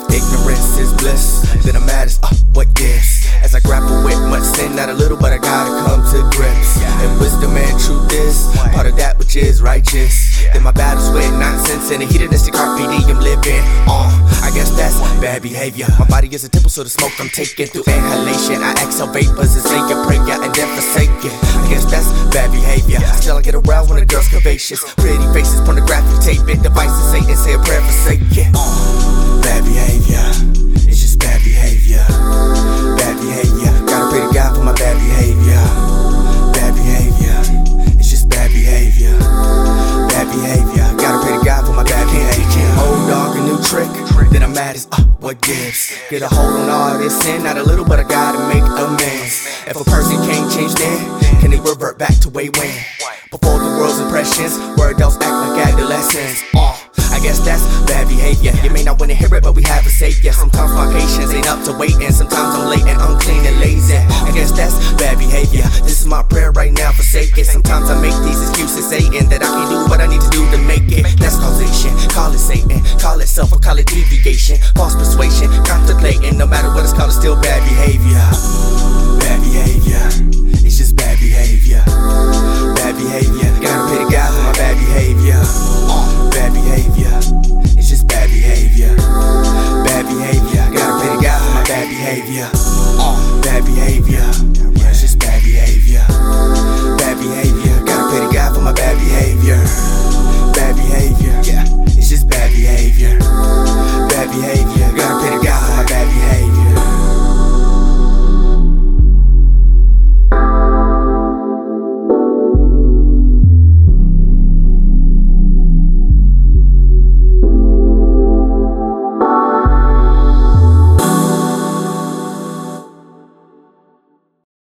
this is bliss. Then I'm mad as uh, what? As I grapple with much sin, not a little, but I gotta come to grips. And wisdom and truth is part of that which is righteous. Then my battles with nonsense and the hedonistic I'm living on. I guess that's bad behavior. My body is a temple, so the smoke I'm taking through inhalation. I exhale vapors and say a prayer and then forsake it. I guess that's bad behavior. Still, I get around when a girl's curvaceous. Pretty faces, pornographic taping devices, Satan say a prayer for Satan. Bad As uh, what gives? Get a hold on all this sin, not a little, but I gotta make amends. If a person can't change, then can they revert back to way when? Before the world's impressions, where adults act like adolescents. Uh, I guess that's bad behavior. You may not wanna hear it, but we have a savior. Sometimes my patience ain't up to waiting. Sometimes I'm late and unclean and lazy. I guess that's bad behavior. This is my prayer right now, forsake it. Sometimes I make these excuses, saying that I can do what I need to do temptation. Call it Satan, call it self, or call it deviation. False persuasion, contemplating. No matter what it's called, it's still bad behavior. Bad behavior, it's just bad behavior. Bad behavior, gotta pay the guy for my bad behavior. Bad behavior, it's just bad behavior. Bad behavior, gotta pay the guy for my bad behavior. Bad behavior, it's just bad behavior. Bad behavior, gotta pay the guy for my bad behavior.